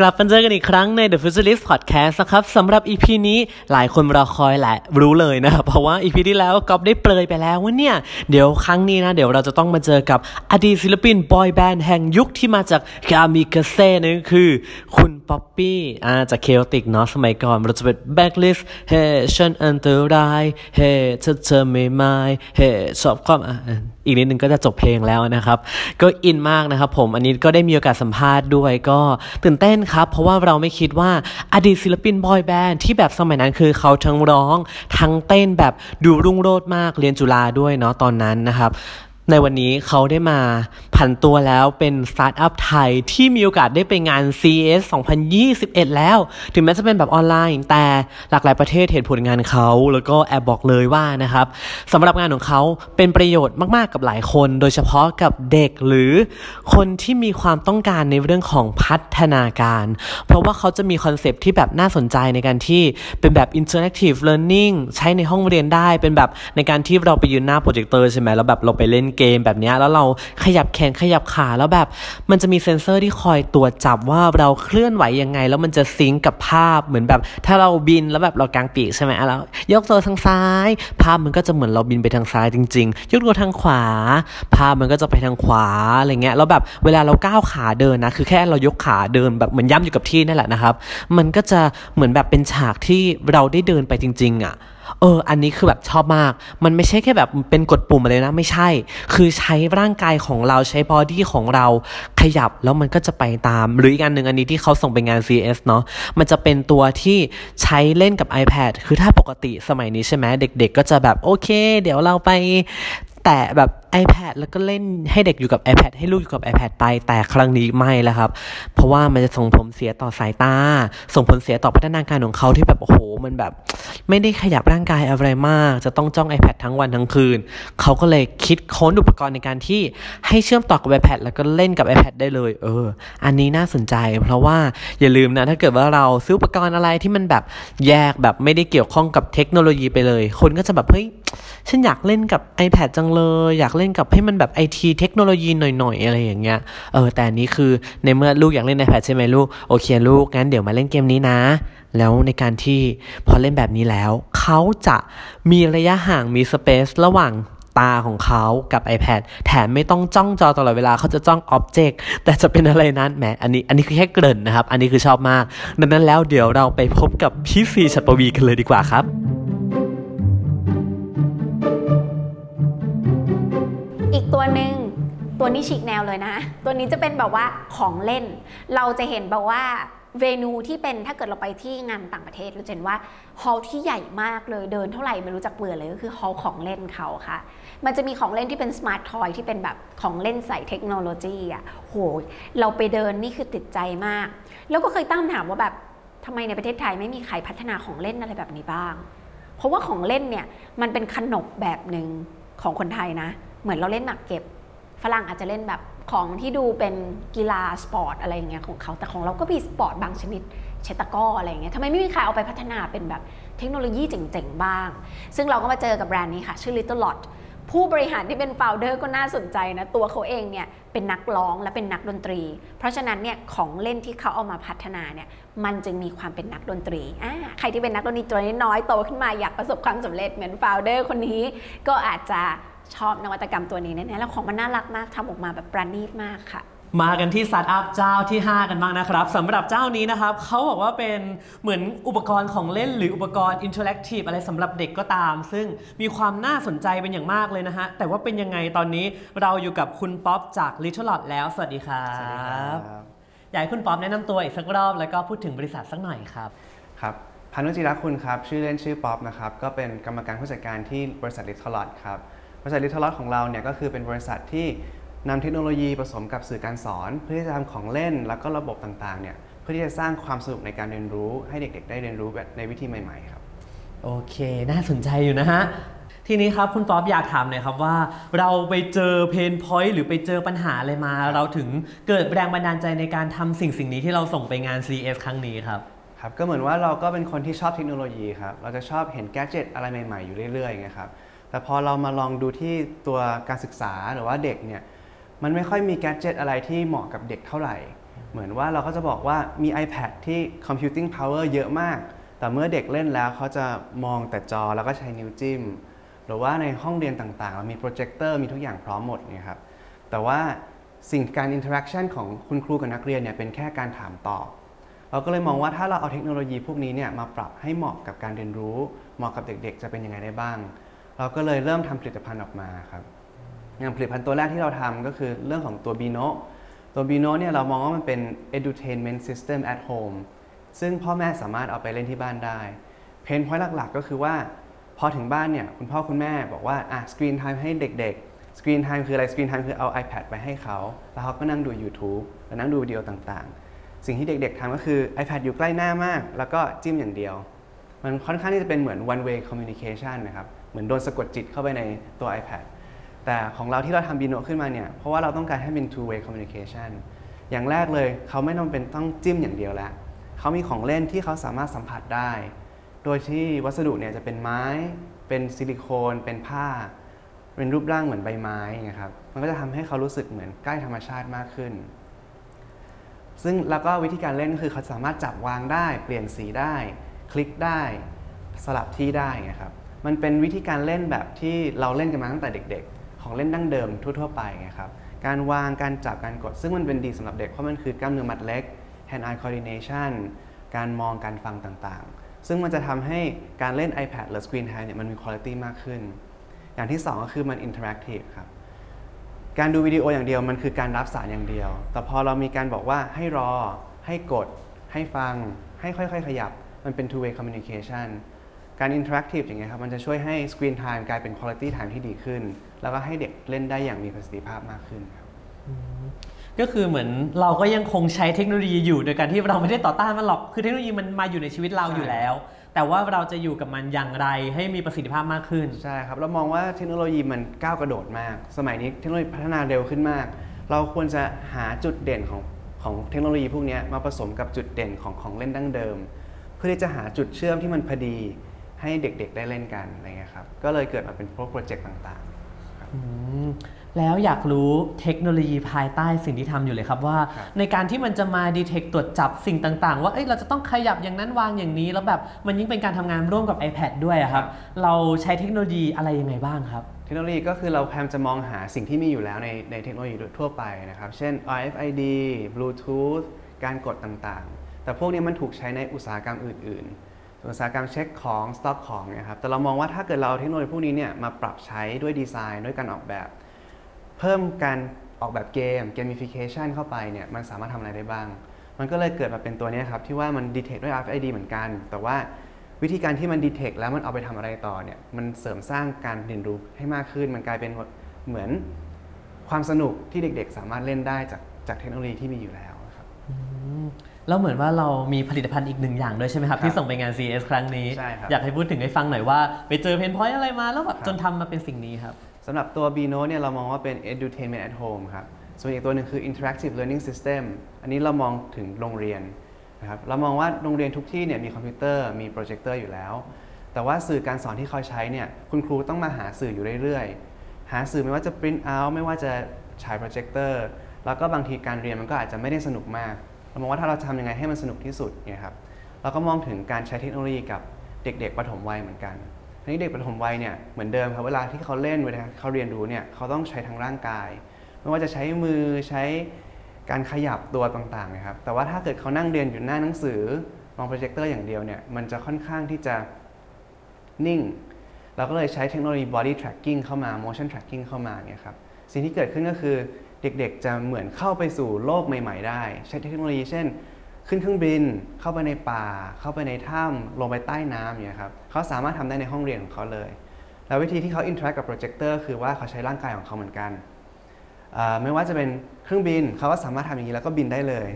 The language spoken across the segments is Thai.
กลับมาเจอกันอีกครั้งใน The Futurist Podcast นะครับสำหรับ EP นี้หลายคนรอคอยแหละรู้เลยนะครับเพราะว่า EP ที่แล้วก๊อฟได้เปรยไปแล้วว่าเนี่ย เดี๋ยวครั้งนี้นะ เดี๋ยวเราจะต้องมาเจอกับอดีตศิลปินบอยแบนด์แห่งยุคที่มาจากกามิกาเซ่นั่นก็คือ คุณป๊อปปี้อ่าจาก K-OTIC เนาะสมัยก่อน เราจะเป็นแบ็กลิสเฮ้ฉันอันตรายเฮ้เธอเธอไม่ไม่เฮ้ชอบความอะ อีกนิดนึงก็จะจบเพลงแล้วนะครับ ก็อินมากนะครับผมอันนี้ก็ได้มีโอกาสสัมภาษณ์ด้วยก็ตื่นเต้นครับ เพราะว่าเราไม่คิดว่าอดีตศิลปินบอยแบนด์ที่แบบสมัยนั้นคือเขาทั้งร้อง ทั้งเต้นแบบดูรุ่งโรจน์มากเรียนจุฬาด้วยเนาะตอนนั้นนะครับ ในวันนี้เขาได้มาผันตัวแล้วเป็นสตาร์ทอัพไทยที่มีโอกาสได้ไปงาน CES 2021 แล้ว ถึงแม้จะเป็นแบบออนไลน์ แต่หลากหลายประเทศเห็นผลงานเขา แล้วก็แอบบอกเลยว่านะครับสำหรับงานของเขาเป็นประโยชน์มาก ๆ กับหลายคน โดยเฉพาะกับเด็กหรือคนที่มีความต้องการในเรื่องของพัฒนาการ เพราะว่าเขาจะมีคอนเซปต์ที่แบบน่าสนใจในการที่เป็นแบบ interactive learning ใช้ในห้องเรียนได้เป็นแบบในการที่เราไปยืนหน้าโปรเจคเตอร์ใช่ไหมแล้วแบบเราไปเล่นเกมแบบนี้แล้วเราขยับแขนขยับขาแล้วแบบ มันจะมีเซ็นเซอร์ที่คอยตรวจจับว่าเราเคลื่อนไหวยังไง แล้วมันจะซิงก์กับภาพเหมือนแบบ ถ้าเราบินแล้วแบบเรากางปีกใช่ไหมแล้วยกตัวทางซ้าย ภาพมันก็จะเหมือนเราบินไปทางซ้ายจริง ๆ ยกตัวทางขวา ภาพมันก็จะไปทางขวาอะไรเงี้ยแล้วแบบเวลาเราก้าวขาเดินนะคือแค่เรายกขาเดินแบบเหมือนย่ำอยู่กับที่นั่นแหละนะครับ มันก็จะเหมือนแบบเป็นฉากที่เราได้เดินไปจริง ๆอะ เออ อันนี้คือแบบชอบมาก มันไม่ใช่แค่แบบเป็นกดปุ่มอะไรนะ ไม่ใช่ คือใช้ร่างกายของเราใช้ body ของเราขยับแล้วมันก็จะไปตาม หรืออีกอันหนึ่งอันนี้ที่เขาส่งไปงาน CS เนาะ มันจะเป็นตัวที่ใช้เล่นกับ iPad คือถ้าปกติสมัยนี้ใช่ไหมเด็ก ๆ ก็จะแบบโอเค เดี๋ยวเราไปแต่แบบ iPad แล้วก็เล่นให้เด็กอยู่กับ iPad ให้ลูกอยู่กับ iPad ไป แต่ครั้งนี้ไม่แล้วครับ เพราะว่ามันจะส่งผลเสียต่อสายตา ส่งผลเสียต่อพัฒนาการของเขาที่แบบโอ้โห มันแบบ ไม่ได้ขยับร่างกายอะไรมาก จะต้องจ้อง iPad ทั้งวันทั้งคืน เขาก็เลยคิดค้นอุปกรณ์ในการที่ให้เชื่อมต่อกับ iPad แล้วก็เล่นกับ iPad ได้เลย เออ อันนี้น่าสนใจ เพราะว่าอย่าลืมนะ ถ้าเกิดว่าเราซื้ออุปกรณ์อะไรที่มันแบบแยกแบบไม่ได้เกี่ยวข้องกับเทคโนโลยีไปเลย คนก็จะแบบเฮ้ยฉันอยากเล่นกับ iPad จังเลย อยากเล่นกับให้มันแบบไอทีเทคโนโลยีหน่อยๆอะไรอย่างเงี้ย เออ แต่อันนี้คือในเมื่อลูกอยากเล่น iPad ใช่ไหมลูก โอเคลูก งั้นเดี๋ยวมาเล่นเกมนี้นะ แล้วในการที่พอเล่นแบบนี้แล้ว เขาจะมีระยะห่างมีสเปซระหว่างตาของเขากับ iPad แถมไม่ต้องจ้องจอตลอดเวลาเขาจะจ้องอ็อบเจกต์แต่จะเป็นอะไรนั้นแหมอันนี้อันนี้คือแค่เกริ่นนะครับ อันนี้คือชอบมาก ดังนั้นแล้วเดี๋ยวเราไปพบกับพี่ซีชัดปวีกันเลยดีกว่าครับ อีกตัวหนึ่งตัวนี้ฉีกแนวเลยนะ ตัวนี้จะเป็นแบบว่าของเล่น เราจะเห็นแบบว่า venue ที่เป็นถ้าเกิดเราไปที่งานต่างประเทศเราจะเห็นว่าฮอลล์ที่ใหญ่มากเลยเดินเท่าไหร่ไม่รู้จักเบื่อเลยก็คือฮอลล์ของเล่นเขาค่ะ มันจะมีของเล่นที่เป็น smart toy ที่เป็นแบบของเล่นใส่เทคโนโลยีอะโหเราไปเดินนี่คือติดใจมาก แล้วก็เคยตั้งคำถามว่าแบบทำไมในประเทศไทยไม่มีใครพัฒนาของเล่นอะไรแบบนี้บ้าง เพราะว่าของเล่นเนี่ยมันเป็นขนบแบบหนึ่งของคนไทยนะ เหมือนเราเล่นหมากเก็บ ฝรั่งอาจจะเล่นแบบ ของที่ดูเป็นกีฬาสปอร์ตอะไรอย่างเงี้ยของเขา แต่ของเราก็มีสปอร์ตบางชนิดเช่นตะกร้ออะไรอย่างเงี้ยทำไมไม่มีใครเอาไปพัฒนาเป็นแบบเทคโนโลยีเจ๋งๆ บ้าง ซึ่งเราก็มาเจอกับแบรนด์นี้ค่ะ ชื่อ Little Lot ผู้บริหารที่เป็น founder ก็น่าสนใจนะ ตัวเขาเองเนี่ยเป็นนักร้องและเป็นนักดนตรี เพราะฉะนั้นเนี่ยของเล่นที่เขาเอามาพัฒนาเนี่ยมันจึงมีความเป็นนักดนตรีอ่าใครที่เป็นนักดนตรีตัวน้อยๆโตขึ้นมาอยากประสบความสำเร็จเหมือน founder คนนี้ ก็อาจจะ ชอบนวัตกรรมตัวนี้แน่ๆแล้วของมันน่ารักมากทำออกมาแบบประณีตมากค่ะมากันที่สตาร์ทอัพเจ้าที่ 5 กันบ้างนะครับสำหรับเจ้านี้นะครับเขาบอกว่าเป็นเหมือนอุปกรณ์ของเล่นหรืออุปกรณ์ interactive อะไรสำหรับเด็กก็ตาม ซึ่งมีความน่าสนใจเป็นอย่างมากเลยนะฮะ แต่ว่าเป็นยังไงตอนนี้เราอยู่กับคุณป๊อปจาก Little Lot แล้ว สวัสดีครับสวัสดีครับอยากให้คุณป๊อปแนะนำตัวอีกสักรอบ แล้วก็พูดถึงบริษัทสักหน่อยครับ ครับภาณุจิระคุณครับชื่อเล่นชื่อป๊อปนะครับก็เป็นกรรมการผู้จัดการที่บริษัท Little Lot ครับ บริษัท Little Lot ของเราเนี่ยก็คือเป็นบริษัทที่นำเทคโนโลยีผสมกับสื่อการสอน เพื่อที่จะทำของเล่นแล้วก็ระบบต่างๆเนี่ยเพื่อที่จะสร้างความสนุกในการเรียนรู้ ให้เด็กๆ ได้เรียนรู้แบบในวิธีใหม่ๆครับโอเค น่าสนใจอยู่นะฮะ ทีนี้ครับคุณป๊อปอยากถามหน่อยครับว่า เราไปเจอ pain point หรือไปเจอปัญหาอะไรมา เราถึงเกิดแรงบันดาลใจในการทำสิ่งสิ่งนี้ที่เราส่งไปงาน CS ครั้งนี้ครับครับก็เหมือนว่าเราก็เป็นคนที่ชอบเทคโนโลยีครับ เราจะชอบเห็น gadget อะไรใหม่ๆ อยู่เรื่อยๆอย่างเงี้ยครับ แต่พอเรามาลองดูที่ตัวการศึกษาหรือว่าเด็กเนี่ยมันไม่ค่อยมี gadget อะไรที่เหมาะกับเด็กเท่าไหร่ เหมือนว่าเราก็จะบอกว่ามี iPad ที่ computing power เยอะมาก แต่เมื่อเด็กเล่นแล้วเขาจะมองแต่จอแล้วก็ใช้นิ้วจิ้ม หรือว่าในห้องเรียนต่างๆ เรามีโปรเจคเตอร์มีทุกอย่างพร้อมหมดเนี่ยครับ แต่ว่าสิ่งการ interaction ของคุณครูกับนักเรียนเนี่ยเป็นแค่การถามตอบ เราก็เลยมองว่าถ้าเราเอาเทคโนโลยีพวกนี้เนี่ยมาปรับให้เหมาะกับการเรียนรู้ เหมาะกับเด็กๆ จะเป็นยังไงได้บ้าง เราก็เลยเริ่มทำผลิตภัณฑ์ออกมาครับอย่างผลิตภัณฑ์ตัวแรกที่เราทำก็คือเรื่องของตัว Bino ตัว Bino เนี่ยเรามองว่ามันเป็น edutainment system at home ซึ่งพ่อแม่สามารถเอาไปเล่นที่บ้านได้ pain point หลักๆ ก็คือว่าพอถึงบ้านเนี่ยคุณพ่อคุณแม่บอกว่าอะ screen time ให้เด็กๆ screen time คืออะไร screen time คือเอา iPad ไปให้เขา แล้วเขาก็นั่งดู YouTube แล้วนั่งดูวิดีโอต่างๆ สิ่งที่เด็กๆทำก็คือ iPad อยู่ใกล้หน้ามาก แล้วก็จิ้มอย่างเดียว มันค่อนข้างที่จะเป็นเหมือน one way communication นะครับ มือนโดนสะกดจิตเข้าไปในตัว iPad แต่ของเราที่เราทำบีโนขึ้นมาเนี่ย เพราะว่าเราต้องการให้เป็น two way communication อย่างแรกเลยเขาไม่ต้องเป็นต้องจิ้มอย่างเดียวแล้วเขามีของเล่นที่เขาสามารถสัมผัสได้ โดยที่วัสดุเนี่ยจะเป็นไม้ เป็นซิลิโคน เป็นผ้า เป็นรูปร่างเหมือนใบไม้นะครับ มันก็จะทำให้เขารู้สึกเหมือนใกล้ธรรมชาติมากขึ้น ซึ่งแล้วก็วิธีการเล่นก็คือเขาสามารถจับวางได้ เปลี่ยนสีได้ คลิกได้ สลับที่ได้นะครับ มันเป็นวิธีการเล่นแบบที่เราเล่นกันมาตั้งแต่เด็ก ๆ ของเล่นดั้งเดิมทั่ว ๆ ไปไงครับ การวางการจับการกด ซึ่งมันเป็นดีสำหรับเด็กเพราะมันคือกล้ามเนื้อมัดเล็ก hand eye coordination การมองการฟังต่างๆ ซึ่งมันจะทำให้การเล่น iPad หรือ Screen Time เนี่ยมันมีคุณภาพมากขึ้น อย่างที่สองก็คือมัน interactive ครับการดูวิดีโออย่างเดียวมันคือการรับสารอย่างเดียว แต่พอเรามีการบอกว่าให้รอ ให้กด ให้ฟัง ให้ค่อย ๆ ขยับ มันเป็น two way communication การ interactive อย่างเงี้ยครับมันจะช่วยให้ screen time กลายเป็น quality time ที่ดีขึ้น แล้วก็ให้เด็กเล่นได้อย่างมีประสิทธิภาพมากขึ้นครับก็คือเหมือนเราก็ยังคงใช้เทคโนโลยีอยู่โดยการที่เราไม่ได้ต่อต้านมันหรอก คือเทคโนโลยีมันมาอยู่ในชีวิตเราใช่อยู่แล้ว แต่ว่าเราจะอยู่กับมันอย่างไรให้มีประสิทธิภาพมากขึ้น ใช่ครับ เรามองว่าเทคโนโลยีมันก้าวกระโดดมาก สมัยนี้เทคโนโลยีพัฒนาเร็วขึ้นมาก เราควรจะหาจุดเด่นของของเทคโนโลยีพวกเนี้ยมาผสมกับจุดเด่นของของเล่นดั้งเดิม เพื่อที่จะหาจุดเชื่อมที่มันพอดี ให้เด็กๆได้เล่นกันอะไรเงี้ยครับก็เลยเกิดมาเป็นพวกโปรเจกต์ต่างๆอืมแล้วอยากรู้เทคโนโลยีภายใต้สิ่งที่ทำอยู่เลยครับว่า ครับ ในการที่มันจะมาดีเทคตรวจจับสิ่งต่างๆ ว่าเอ้ยเราจะต้องขยับอย่างนั้นวางอย่างนี้ แล้วแบบมันยิ่งเป็นการทำงานร่วมกับ iPad ด้วยอะครับ เราใช้เทคโนโลยีอะไรยังไงบ้างครับ เทคโนโลยีก็คือเราพยายามจะมองหาสิ่งที่มีอยู่แล้วในในเทคโนโลยีทั่วไปนะครับ เช่น RFID Bluetooth การกดต่างๆ แต่พวกนี้มันถูกใช้ในอุตสาหกรรมอื่นๆส่วน อุตสาหกรรมเช็คของสต็อกของเนะครับแต่เรามองว่าถ้าเกิดเราเทคโนโลยีพวกนี้เนี่ยมาปรับใช้ด้วยดีไซน์ด้วยการออกแบบ เพิ่มการออกแบบเกม gamification เข้าไปเนี่ยมันสามารถทำอะไรได้บ้าง มันก็เลยเกิดมาเป็นตัวนี้ครับที่ว่ามัน detect ด้วย RFID เหมือนกัน แต่ว่าวิธีการที่มัน detect แล้วมันเอาไปทำอะไรต่อเนี่ยมันเสริมสร้างการเรียนรู้ให้มากขึ้น มันกลายเป็นเหมือนความสนุกที่เด็กๆ สามารถเล่นได้จากจากเทคโนโลยีที่มีอยู่แล้วครับ แล้วเหมือนว่าเรามีผลิตภัณฑ์อีกหนึ่งอย่างด้วยใช่ไหมครับครับ ที่ส่งไปงาน CES ครั้งนี้ ใช่ครับอยากให้พูดถึงให้ฟังหน่อยว่า ไปเจอเพนพอยต์อะไรมาแล้วแบบครับ จนทำมาเป็นสิ่งนี้ครับ สำหรับตัว Bino เนี่ยเรามองว่าเป็น edutainment at home ครับ ส่วนอีกตัวหนึ่งคือ interactive learning system อันนี้เรามองถึงโรงเรียนนะครับ เรามองว่าโรงเรียนทุกที่เนี่ยมีคอมพิวเตอร์ มีโปรเจคเตอร์อยู่แล้ว แต่ว่าสื่อการสอนที่เขาใช้เนี่ยคุณครูต้องมาหาสื่ออยู่เรื่อยๆ หาสื่อไม่ว่าจะ print out ไม่ว่าจะฉายโปรเจคเตอร์ แล้วก็บางทีการเรียนมันก็อาจจะไม่ได้สนุกมาก เรามองว่าถ้าเราจะทำยังไงให้มันสนุกที่สุดเนี่ยครับเราก็มองถึงการใช้เทคโนโลยีกับเด็กๆปฐมวัยเหมือนกันทีนี้เด็กปฐมวัยเนี่ยเหมือนเดิมครับเวลาที่เขาเล่นเวลาเขาเรียนรู้เนี่ยเขาต้องใช้ทั้งร่างกาย ไม่ว่าจะใช้มือใช้การขยับตัวต่างๆนะครับ แต่ว่าถ้าเกิดเขานั่งเรียนอยู่หน้าหนังสือมองโปรเจคเตอร์อย่างเดียวเนี่ยมันจะค่อนข้างที่จะนิ่ง เราก็เลยใช้เทคโนโลยี body tracking เข้ามา motion tracking เข้ามาเนี่ยครับสิ่งที่เกิดขึ้นก็คือ เด็กๆ จะเหมือนเข้าไปสู่โลกใหม่ ๆ ได้ ใช้เทคโนโลยีเช่น ขึ้นเครื่องบิน เข้าไปในป่า เข้าไปในถ้ำลงไปใต้น้ำเนี่ยครับเขาสามารถทำได้ในห้องเรียนของเขาเลย แล้ววิธีที่เขา interact กับโปรเจคเตอร์คือว่าเขาใช้ร่างกายของเขาเหมือนกัน ไม่ว่าจะเป็นเครื่องบินเขาก็สามารถทำอย่างนี้แล้วก็บินได้เลย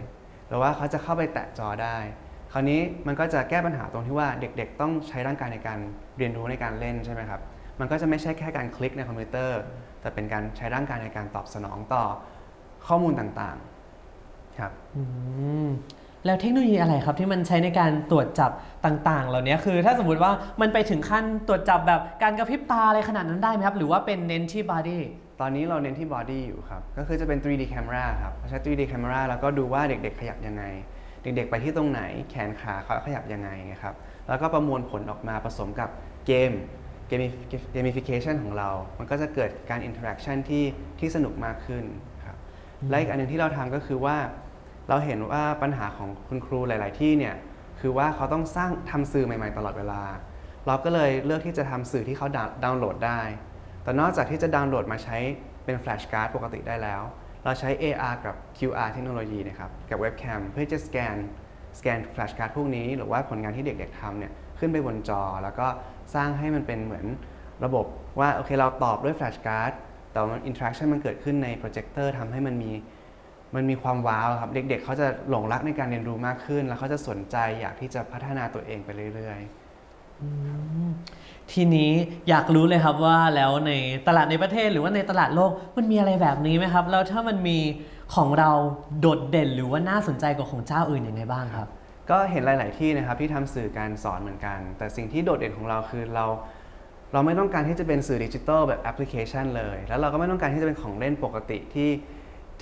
หรือว่าเขาจะเข้าไปแตะจอได้ คราวนี้มันก็จะแก้ปัญหาตรงที่ว่าเด็กๆ ต้องใช้ร่างกายในการเรียนรู้ในการเล่นใช่ไหมครับ มันก็จะไม่ใช่แค่การคลิกในคอมพิวเตอร์ แต่เป็นการใช้ร่างกายในการตอบสนองต่อข้อมูลต่างๆครับอืมแล้วเทคโนโลยีอะไรครับที่มันใช้ในการตรวจจับต่าง ๆ เหล่านี้คือ ถ้าสมมติว่ามันไปถึงขั้นตรวจจับแบบการกระพริบตาอะไรขนาดนั้นได้ไหมครับ หรือว่าเป็นเน้นที่ body ตอนนี้เราเน้นที่บอดี้อยู่ครับ ก็คือจะเป็น 3D camera ครับใช้ 3D camera แล้วก็ดูว่าเด็ก ๆ ขยับยังไง เด็ก ๆ ไปที่ตรงไหน แขนขาเขาขยับยังไงครับ แล้วก็ประมวลผลออกมาผสมกับเกม gamification ของเรา มันก็จะเกิดการ interaction ที่ที่สนุกมากขึ้นครับ และอีกอันหนึงที่เราทำก็คือว่า เราเห็นว่าปัญหาของคุณครูหลาย ๆ ที่เนี่ย คือว่าเขาต้องสร้างทำสื่อใหม่ ๆ ตลอดเวลา เราก็เลยเลือกที่จะทำสื่อที่เขาดาวดาวน์โหลดได้ แต่นอกจากที่จะดาวน์โหลดมาใช้เป็น flashcard ปกติได้แล้ว เราใช้ AR กับ QR เทคโนโลยีนะครับ กับเว็บแคมเพื่อจะสแกนสแกน flashcard พวกนี้ หรือว่าผลงานที่เด็ก ๆทำเนี่ยขึ้นไปบนจอแล้วก็ สร้างให้มันเป็นเหมือนระบบว่าโอเคเราตอบด้วย flashcardแต่มัน interaction มันเกิดขึ้นในโปรเจคเตอร์ทำให้มันมีมันมีความ wow ครับเด็กๆเขาจะหลงรักในการเรียนรู้มากขึ้น แล้วเขาจะสนใจอยากที่จะพัฒนาตัวเองไปเรื่อยๆทีนี้อยากรู้เลยครับว่าแล้วในตลาดในประเทศหรือว่าในตลาดโลกมันมีอะไรแบบนี้ไหมครับ แล้วถ้ามันมีของเราโดดเด่นหรือว่าน่าสนใจกว่าของเจ้าอื่นยังไงบ้างครับ ก็เห็นหลาย ๆ ที่นะครับที่ทำสื่อการสอนเหมือนกัน แต่สิ่งที่โดดเด่นของเราคือเรา เราไม่ต้องการที่จะเป็นสื่อดิจิทัลแบบแอปพลิเคชันเลย แล้วเราก็ไม่ต้องการที่จะเป็นของเล่นปกติที่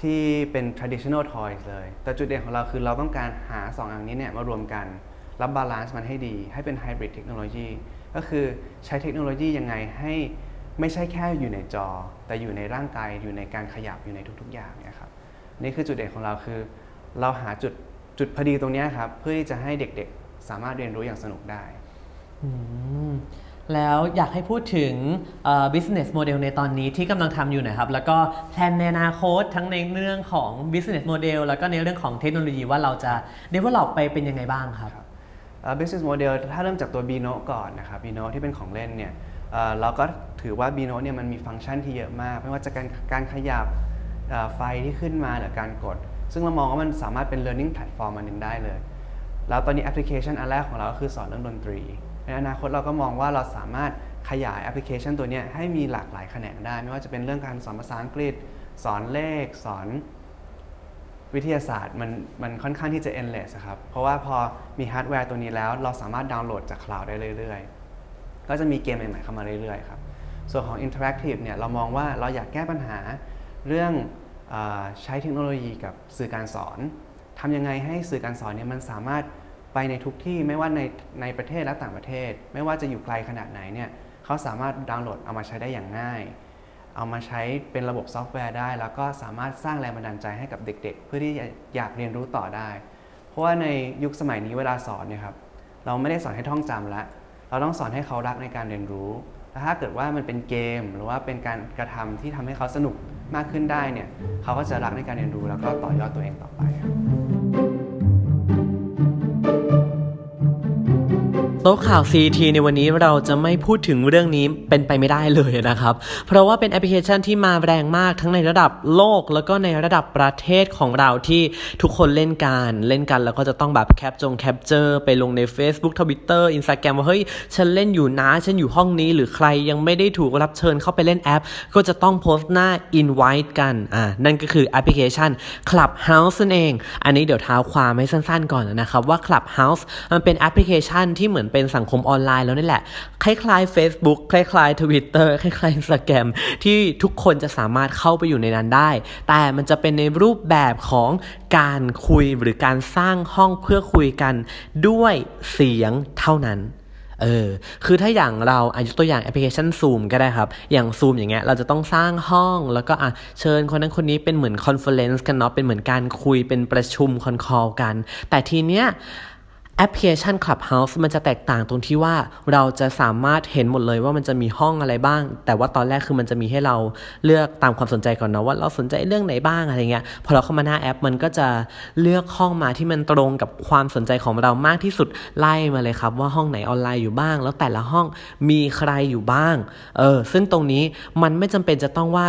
ที่เป็น traditional toys เลย แต่จุดเด่นของเราคือเราต้องการหา 2 อย่างนี้เนี่ยมารวมกัน แล้ว balance มันให้ดี ให้เป็น hybrid technology ก็คือใช้เทคโนโลยียังไงให้ไม่ใช่แค่อยู่ในจอ แต่อยู่ในร่างกาย อยู่ในการขยับ อยู่ในทุกๆ อย่างเนี่ยครับ นี่คือจุดเด่นของเราคือ เราหาจุด จุดพอดีตรงเนี้ยครับเพื่อที่จะให้เด็กๆ สามารถเรียนรู้อย่างสนุกได้อืมแล้วอยากให้พูดถึงเอ่อ business model ในตอนนี้ที่กำลังทำอยู่หนะครับ แล้วก็แพลนในอนาคตทั้งในเรื่องของ business model แล้วก็ในเรื่องของเทคโนโลยีว่าเราจะ develop ไปเป็นยังไงบ้างครับเอ่อ business model ถ้าเริ่มจากตัว Bino ก่อนนะครับ Bino ที่เป็นของเล่นเนี่ยเอ่อเราก็ถือว่า Bino เนี่ยมันมีฟังก์ชันที่เยอะมาก ไม่ว่าจะการการขยับเอ่อไฟที่ขึ้นมาหรือการกด ซึ่งเรามองว่ามันสามารถเป็น learning platform อันหนึ่งได้เลย แล้วตอนนี้แอปพลิเคชันอันแรกของเราก็คือสอนเรื่องดนตรี ในอนาคตเราก็มองว่าเราสามารถขยายแอปพลิเคชันตัวนี้ให้มีหลากหลายแขนงได้ ไม่ว่าจะเป็นเรื่องการสอนภาษาอังกฤษ สอนเลข สอนวิทยาศาสตร์มันมันค่อนข้างที่จะ endless ครับ เพราะว่าพอมีฮาร์ดแวร์ตัวนี้แล้วเราสามารถดาวน์โหลดจากคลาวด์ได้เรื่อยๆ ก็จะมีเกมใหม่ๆเข้ามาเรื่อยๆครับ ส่วนของ interactive เนี่ยเรามองว่าเราอยากแก้ปัญหาเรื่อง ใช้เทคโนโลยีกับสื่อการสอนทำยังไงให้สื่อการสอนเนี่ยมันสามารถไปในทุกที่ไม่ว่าในในประเทศและต่างประเทศ ไม่ว่าจะอยู่ไกลขนาดไหนเนี่ยเขาสามารถดาวน์โหลดเอามาใช้ได้อย่างง่าย เอามาใช้เป็นระบบซอฟต์แวร์ได้ แล้วก็สามารถสร้างแรงบันดาลใจให้กับเด็ก ๆ เพื่อที่อยากเรียนรู้ต่อได้ เพราะว่าในยุคสมัยนี้เวลาสอนเนี่ยครับเราไม่ได้สอนให้ท่องจำล้วเราต้องสอนให้เขารักในการเรียนรู้แล้วถ้าเกิดว่ามันเป็นเกม หรือว่าเป็นการกระทำที่ทำให้เขาสนุก มากขึ้นได้เนี่ยเขาก็จะรักในการเรียนรู้แล้วก็ต่อยอดตัวเองต่อไป ต๊ะข่าว CT ในวันนี้เราจะไม่พูดถึงเรื่องนี้เป็นไปไม่ได้เลยนะครับ เพราะว่าเป็นแอปพลิเคชันที่มาแรงมากทั้งในระดับโลก แล้วก็ในระดับประเทศของเราที่ทุกคนเล่นกันเล่นกันแล้วก็จะต้องแบบแคปจง capture ไปลงใน Facebook Twitter Instagram ว่าเฮ้ย ฉันเล่นอยู่นะ ฉันอยู่ห้องนี้หรือใครยังไม่ได้ถูกรับเชิญเข้าไปเล่นแอป ก็จะต้องโพสต์หน้า invite กันอ่านั่นก็คือแอปพลิเคชัน Clubhouse นั่นเอง อันนี้เดี๋ยวเท้าความให้สั้นๆ ก่อนนะครับว่า Clubhouse มันเป็นแอปพลิเคชันที่เหมือนเป็น็นสังคมออนไลน์แล้วนี่แหละ คล้ายๆ Facebook คล้ายๆ Twitter คล้ายๆ Instagram ที่ทุกคนจะสามารถเข้าไปอยู่ในนั้นได้ แต่มันจะเป็นในรูปแบบของการคุยหรือการสร้างห้องเพื่อคุยกันด้วยเสียงเท่านั้นเออ คือถ้าอย่างเราอายุตัวอย่างแอปพลิเคชัน Zoom ก็ได้ครับ อย่าง Zoom อย่างเงี้ย เราจะต้องสร้างห้อง แล้วก็อะเชิญคนนั้นคนนี้เป็นเหมือน conference กันเนาะ เป็นเหมือนการคุย เป็นประชุม con call กัน แต่ทีเนี้ย แอปพลิเคชัน Clubhouse มันจะแตกต่างตรงที่ว่าเราจะสามารถเห็นหมดเลยว่ามันจะมีห้องอะไรบ้าง แต่ว่าตอนแรกคือมันจะมีให้เราเลือกตามความสนใจก่อนนะว่าเราสนใจเรื่องไหนบ้างอะไรเงี้ยพอเราเข้ามาหน้าแอป มันก็จะเลือกห้องมาที่มันตรงกับความสนใจของเรามากที่สุดไล่มาเลยครับ ว่าห้องไหนออนไลน์อยู่บ้าง แล้วแต่ละห้องมีใครอยู่บ้างเออซึ่งตรงนี้มันไม่จำเป็นจะต้องว่า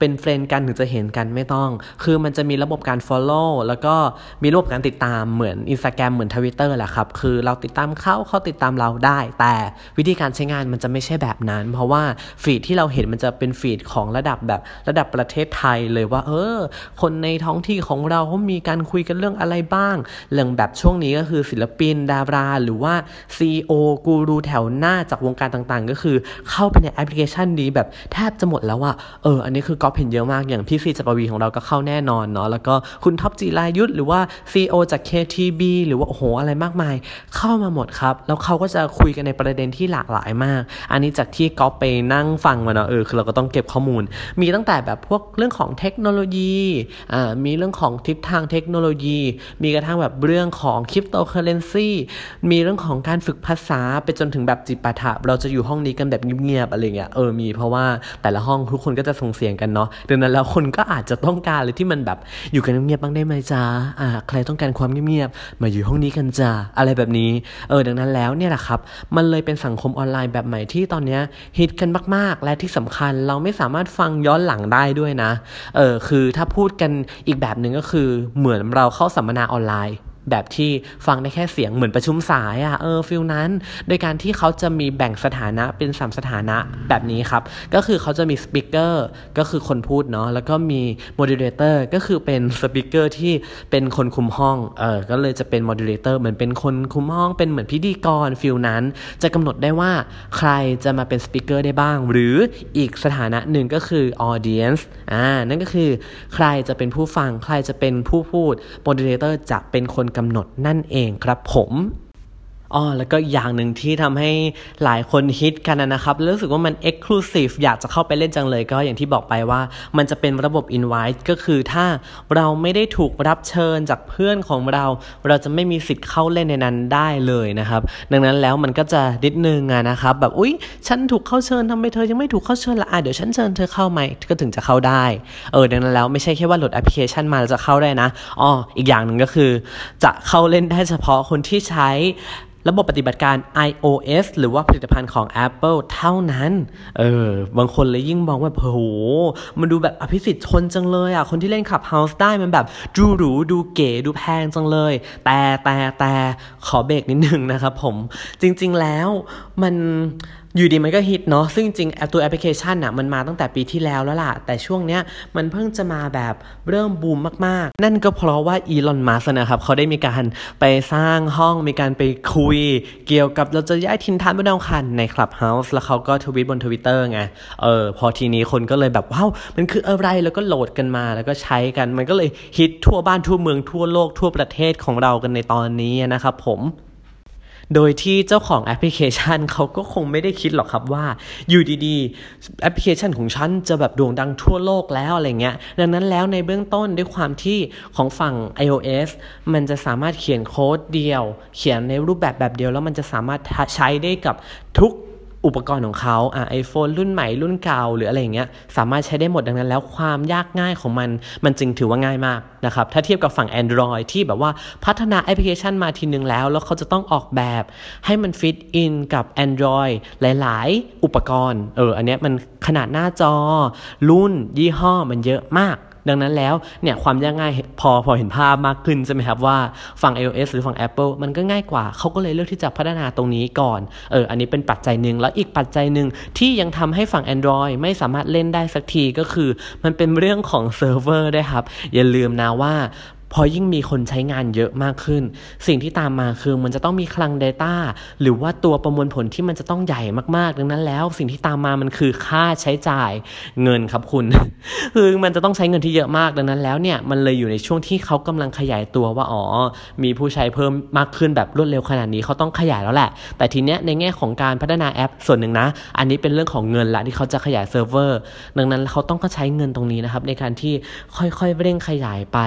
เป็นเฟรนด์กันถึงจะเห็นกันไม่ต้อง คือมันจะมีระบบการ follow แล้วก็มีระบบการติดตามเหมือน Instagram เหมือน Twitter แหละครับ คือเราติดตามเขาเขาติดตามเราได้ แต่วิธีการใช้งานมันจะไม่ใช่แบบนั้น เพราะว่าฟีดที่เราเห็นมันจะเป็นฟีดของระดับแบบระดับประเทศไทยเลยว่า เออ คนในท้องที่ของเราเขามีการคุยกันเรื่องอะไรบ้าง เรื่องแบบช่วงนี้ก็คือศิลปินดารา หรือว่า CEO กูรูแถวหน้าจากวงการต่างๆ ก็คือเข้าไปในแอปพลิเคชันนี้แบบแทบจะหมดแล้วว่าเออ อันนี้คือก๊อปเห็นเยอะมากอย่างพี่ซีฉัตรปวีณ์ของเราก็เข้าแน่นอนเนาะแล้วก็คุณท็อปจิรายุสหรือว่า CEO จาก KBTG หรือว่าโอ้โหอะไรมากมาย เข้ามาหมดครับ แล้วเขาก็จะคุยกันในประเด็นที่หลากหลายมาก อันนี้จากที่ก๊อปไปนั่งฟังมาเนาะเออคือเราก็ต้องเก็บข้อมูล มีตั้งแต่แบบพวกเรื่องของเทคโนโลยีอ่ามีเรื่องของทิศทางเทคโนโลยี มีกระทั่งแบบเรื่องของคริปโตเคอเรนซีมีเรื่องของการฝึกภาษาไปจนถึงแบบจิปาถะเราจะอยู่ห้องนี้กันแบบเงียบๆอะไรเงี้ยเออมีเพราะว่าแต่ละห้องทุกคนก็จะส่งเสียงกันเนาะดังนั้นแล้วคนก็อาจจะต้องการเลยที่มันแบบอยู่กันเงียบๆบ้างได้ไหมจ้าอ่าใครต้องการความเงียบๆมาอยู่ห้องนี้กันจ้าอะไรแบบนี้เออดังนั้นแล้วเนี่ยแหละครับมันเลยเป็นสังคมออนไลน์แบบใหม่ที่ตอนนี้ฮิตกันมาก ๆ และที่สำคัญเราไม่สามารถฟังย้อนหลังได้ด้วยนะเออคือถ้าพูดกันอีกแบบหนึ่งก็คือเหมือนเราเข้าสัมมนาออนไลน์ แบบที่ฟังได้แค่เสียงเหมือนประชุมสายอะเออ feel นั้น โดยการที่เขาจะมีแบ่งสถานะเป็น3สถานะแบบนี้ครับ ก็คือเขาจะมี speaker ก็คือคนพูดเนาะแล้วก็มี moderator ก็คือเป็น speaker ที่เป็นคนคุมห้องเออก็เลยจะเป็น moderator เหมือนเป็นคนคุมห้องเป็นเหมือนพิธีกร feel นั้น จะกำหนดได้ว่าใครจะมาเป็น speaker ได้บ้าง หรืออีกสถานะหนึ่งก็คือ audience อ่านั่นก็คือใครจะเป็นผู้ฟังใครจะเป็นผู้พูด moderator จะเป็นคนกำหนดนั่นเองครับผม อ๋อแล้วก็อย่างหนึ่งที่ทำให้หลายคนฮิตกันนะครับแล้วรู้สึกว่ามัน exclusive อยากจะเข้าไปเล่นจังเลยก็อย่างที่บอกไปว่ามันจะเป็นระบบ invite ก็คือถ้าเราไม่ได้ถูกรับเชิญจากเพื่อนของเรา เราจะไม่มีสิทธิ์เข้าเล่นในนั้นได้เลยนะครับ ดังนั้นแล้วมันก็จะดิดนึงอะนะครับ แบบอุ๊ย ฉันถูกเข้าเชิญทำไมเธอยังไม่ถูกเข้าเชิญละอะเดี๋ยวฉันเชิญเธอเข้าไหมก็ถึงจะเข้าได้เออดังนั้นแล้วไม่ใช่แค่ว่าโหลดแอปพลิเคชันมาแล้วจะเข้าได้นะอ๋ออีกอย่างหนึ่งก็คือ จะเข้าเล่นได้เฉพาะคนที่ใช้ระบบปฏิบัติการ iOS หรือว่าผลิตภัณฑ์ของ Apple เท่านั้น เออ บางคนเลยยิ่งมองว่าโอ้โห มันดูแบบอภิสิทธิ์ชนจังเลยอะ คนที่เล่นขับ House ได้มันแบบดูหรู ดูเก๋ ดูแพงจังเลย แต่แต่แต่ขอเบรกนิดนึงนะครับผม จริง ๆ แล้วมัน อยู่ดีมันก็ฮิตเนาะ ซึ่งจริงๆตัวแอปพลิเคชันอะมันมาตั้งแต่ปีที่แล้วแล้วล่ะ แต่ช่วงเนี้ยมันเพิ่งจะมาแบบเริ่มบูมมากๆ นั่นก็เพราะว่าอีลอน มัสก์นะครับ เขาได้มีการไปสร้างห้อง มีการไปคุย เกี่ยวกับเราจะย้ายถิ่นฐานบนดาวอังคารใน Clubhouse แล้วเขาก็ทวิตบนทวิตเตอร์ไง เออ พอทีนี้คนก็เลยแบบ wow มันคืออะไร แล้วก็โหลดกันมา แล้วก็ใช้กัน มันก็เลยฮิตทั่วบ้านทั่วเมืองทั่วโลกทั่วประเทศของเรากันในตอนนี้นะครับผม โดยที่เจ้าของแอปพลิเคชันเขาก็คงไม่ได้คิดหรอกครับว่า อยู่ดีๆ แอปพลิเคชันของฉันจะแบบโด่งดังทั่วโลกแล้วอะไรเงี้ย ดังนั้นแล้วในเบื้องต้นด้วยความที่ของฝั่ง iOS มันจะสามารถเขียนโค้ดเดียว เขียนในรูปแบบแบบเดียว แล้วมันจะสามารถใช้ได้กับทุก อุปกรณ์ของเขาอ่าไอโฟนรุ่นใหม่รุ่นเก่าหรืออะไรอย่างเงี้ยสามารถใช้ได้หมดดังนั้น แล้วความยากง่ายของมัน มันจึงถือว่าง่ายมากนะครับถ้าเทียบกับฝั่ง Android ที่แบบว่าพัฒนาแอปพลิเคชันมาทีนึงแล้ว แล้วเขาจะต้องออกแบบ ให้มันฟิตอินกับ Android หลาย ๆ อุปกรณ์เอออันเนี้ยมันขนาดหน้าจอ รุ่นยี่ห้อมันเยอะมาก ดังนั้นแล้วเนี่ยความยากง่ายพอพอเห็นภาพมากขึ้นใช่ไหมครับว่าฝั่ง iOS หรือฝั่ง Apple มันก็ง่ายกว่า เขาก็เลยเลือกที่จะพัฒนาตรงนี้ก่อนเอออันนี้เป็นปัจจัยหนึ่งแล้วอีกปัจจัยหนึ่งที่ยังทำให้ฝั่ง Android ไม่สามารถเล่นได้สักทีก็คือ มันเป็นเรื่องของเซิร์ฟเวอร์ด้วยครับ อย่าลืมนะว่า พอยิ่งมีคนใช้งานเยอะมากขึ้น สิ่งที่ตามมาคือมันจะต้องมีคลัง data หรือว่าตัวประมวลผลที่มันจะต้องใหญ่มากๆ ดังนั้นแล้ว สิ่งที่ตามมามันคือค่าใช้จ่ายเงินครับคุณ คือมันจะต้องใช้เงินที่เยอะมากดังนั้นแล้วเนี่ยมันเลยอยู่ในช่วงที่เขากำลังขยายตัวว่าอ๋อมีผู้ใช้เพิ่มมากขึ้นแบบรวดเร็วขนาดนี้เขาต้องขยายแล้วแหละ แต่ทีเนี้ยในแง่ของการพัฒนาแอปส่วนหนึ่งนะ อันนี้เป็นเรื่องของเงินละที่เขาจะขยายเซิร์ฟเวอร์ดังนั้นเขาต้องก็ใช้เงินตรงนี้นะครับในการที่ค่อยๆเร่งขยายไป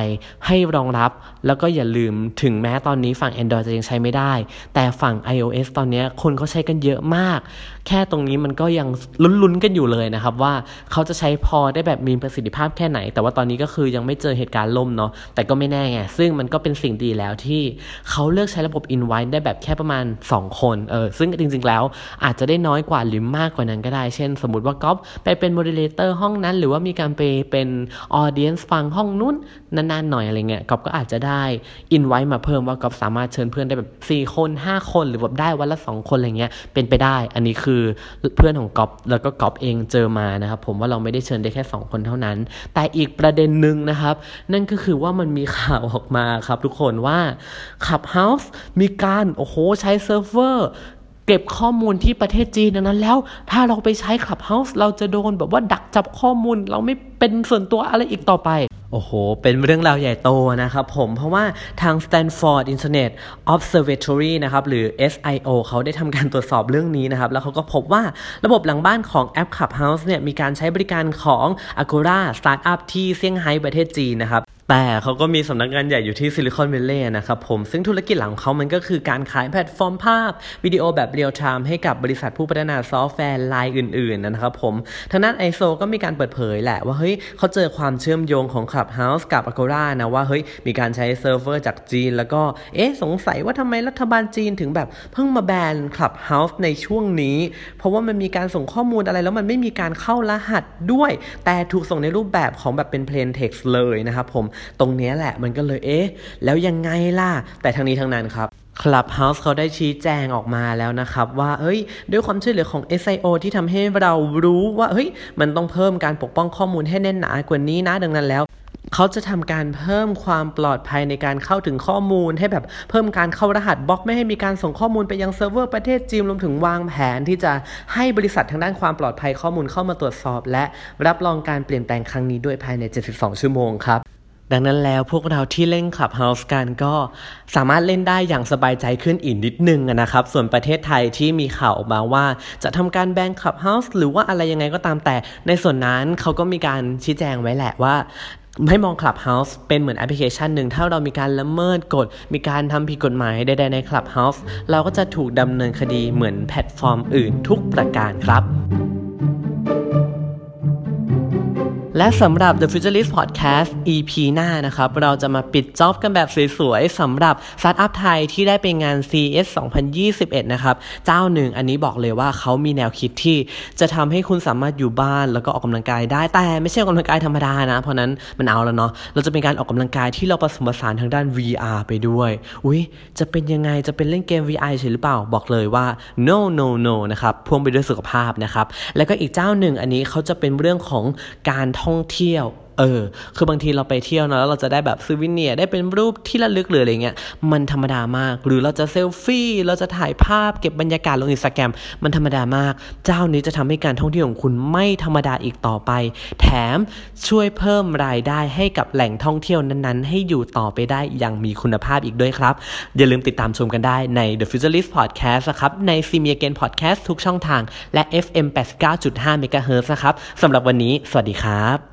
ให้รองรับ แล้วก็อย่าลืมถึงแม้ตอนนี้ฝั่ง Android จะยังใช้ไม่ได้ แต่ฝั่ง iOS ตอนนี้คนเขาใช้กันเยอะมาก แค่ตรงนี้มันก็ยังลุ้นๆกันอยู่เลยนะครับว่าเขาจะใช้พอได้แบบมีประสิทธิภาพแค่ไหน แต่ว่าตอนนี้ก็คือยังไม่เจอเหตุการณ์ล่มเนาะแต่ก็ไม่แน่ไงซึ่งมันก็เป็นสิ่งดีแล้วที่เขาเลือกใช้ระบบ invite ได้แบบแค่ประมาณ 2 คนเออซึ่งจริงๆแล้วอาจจะได้น้อยกว่าหรือมากกว่านั้นก็ได้ เช่น สมมติว่าก๊อฟไปเป็น moderator ห้องนั้น หรือว่ามีการไปเป็น audience ฟังห้องนู้นนานๆหน่อยอะไรเงี้ยก๊อฟก็อาจจะได้ invite มาเพิ่มว่าก๊อฟสามารถเชิญเพื่อนได้แบบ4คน5 คน หรือแบบได้วันละ2คนอะไรเงี้ยเป็นไปได้ อันนี้คือเพื่อนของก๊อฟแล้วก็ก๊อฟเองเจอมานะครับ ผมว่าเราไม่ได้เชิญได้แค่ 2 คนเท่านั้น แต่อีกประเด็นหนึ่งนะครับ นั่นก็คือว่ามันมีข่าวออกมาครับทุกคนว่า Clubhouse มีการโอ้โหใช้เซิร์ฟเวอร์เก็บข้อมูลที่ประเทศจีนนั้นแล้ว ถ้าเราไปใช้ Clubhouse เราจะโดนแบบว่าดักจับข้อมูล เราไม่เป็นส่วนตัวอะไรอีกต่อไป โอ้โห เป็นเรื่องราวใหญ่โตนะครับผม เพราะว่าทาง Stanford Internet Observatory นะครับ หรือ SIO เขาได้ทำการตรวจสอบเรื่องนี้นะครับ แล้วเขาก็พบว่าระบบหลังบ้านของแอป Clubhouse เนี่ย มีการใช้บริการของ Agora Startup ที่เซี่ยงไฮ้ประเทศจีนนะครับ แต่เขาก็มีสำนักงานใหญ่อยู่ที่ซิลิคอน v วล l ์นะครับผม ซึ่งธุรกิจหลักเขามันก็คือการขายแพลตฟอร์มภาพ วิดีโอแบบเรียลไทม์ให้กับบริษัทผู้พัฒนาซอฟต์แวร์รายอื่น ๆ นะครับผมทางด้านไอโซก็มีการเปิดเผยแหละว่าเฮ้ยเขาเจอความเชื่อมโยงของ Clubhouse กับ Agora นะว่าเฮ้ยมีการใช้เซิร์ฟเวอร์จากจีน แล้วก็เอ๊ะสงสัยว่าทำไมรัฐบาลจีนถึงแบบเพิ่งมาแบน Clubhouse ในช่วงนี้ เพราะว่ามันมีการส่งข้อมูลอะไรแล้วมันไม่มีการเข้ารหัสด้วย แต่ถูกส่งในรูปแบบของแบบเป็น plain text เลยนะครับผมตรงนี้แหละมันก็เลยเอ๊ะ แล้วยังไงล่ะ แต่ทั้งนี้ทั้งนั้นครับ Clubhouse เขาได้ชี้แจงออกมาแล้วนะครับ ว่าเฮ้ย ด้วยความช่วยเหลือของ SIO ที่ทำให้เรารู้ว่าเฮ้ย มันต้องเพิ่มการปกป้องข้อมูลให้แน่นหนากว่านี้นะ ดังนั้นแล้วเขาจะทำการเพิ่มความปลอดภัยในการเข้าถึงข้อมูล ให้แบบเพิ่มการเข้ารหัสบล็อกไม่ให้มีการส่งข้อมูลไปยังเซิร์ฟเวอร์ประเทศจีนรวมถึงวางแผนที่จะให้บริษัททางด้านความปลอดภัยข้อมูลเข้ามาตรวจสอบ และรับรองการเปลี่ยนแปลงครั้งนี้ด้วยภายใน 72 ชั่วโมงครับ ดังนั้นแล้วพวกเราที่เล่น Clubhouse กันก็สามารถเล่นได้อย่างสบายใจขึ้นอีกนิดนึงนะครับ ส่วนประเทศไทยที่มีข่าวออกมาว่าจะทำการแบน Clubhouse หรือว่าอะไรยังไงก็ตามแต่ ในส่วนนั้นเขาก็มีการชี้แจงไว้แหละว่าให้มอง Clubhouse เป็นเหมือนแอปพลิเคชันหนึ่ง ถ้าเรามีการละเมิดกฎ มีการทำผิดกฎหมายใดๆใน Clubhouse เราก็จะถูกดำเนินคดีเหมือนแพลตฟอร์มอื่นทุกประการครับ และสำหรับ The Futurist Podcast EP หน้านะครับ เราจะมาปิดจ็อบกันแบบสวยๆสำหรับสตาร์ทอัพไทยที่ได้ไปงาน CES 2021 นะครับ เจ้าหนึ่งอันนี้บอกเลยว่าเขามีแนวคิดที่จะทำให้คุณสามารถอยู่บ้านแล้วก็ออกกำลังกายได้ แต่ไม่ใช่ออกกำลังกายธรรมดานะ เพราะนั้นมันเอาแล้วเนาะเราจะเป็นการออกกำลังกายที่เราผสมผสานทางด้าน VR ไปด้วย อุ้ยจะเป็นยังไงจะเป็นเล่นเกม VR ใช่หรือเปล่าบอกเลยว่า no no no นะครับพ่วงไปด้วยสุขภาพนะครับแล้วก็อีกเจ้าหนึ่งอันนี้เขาจะเป็นเรื่องของการทท่องเที่ยว เออ คือบางทีเราไปเที่ยวนะแล้วเราจะได้แบบซูวินเนียได้เป็นรูปที่ระลึกหรืออะไรเงี้ย มันธรรมดามาก หรือเราจะเซลฟี่ เราจะถ่ายภาพเก็บบรรยากาศลงอินสตาแกรมมันธรรมดามาก เจ้านี้จะทำให้การท่องเที่ยวของคุณไม่ธรรมดาอีกต่อไป แถมช่วยเพิ่มรายได้ให้กับแหล่งท่องเที่ยวนั้นๆ ให้อยู่ต่อไปได้อย่างมีคุณภาพอีกด้วยครับ อย่าลืมติดตามชมกันได้ใน The Futurist Podcast นะครับ ใน s e m i a g a i n Podcast ทุกช่องทาง และ FM 89.5 MHz นะครับสำหรับวันนี้ สวัสดีครับ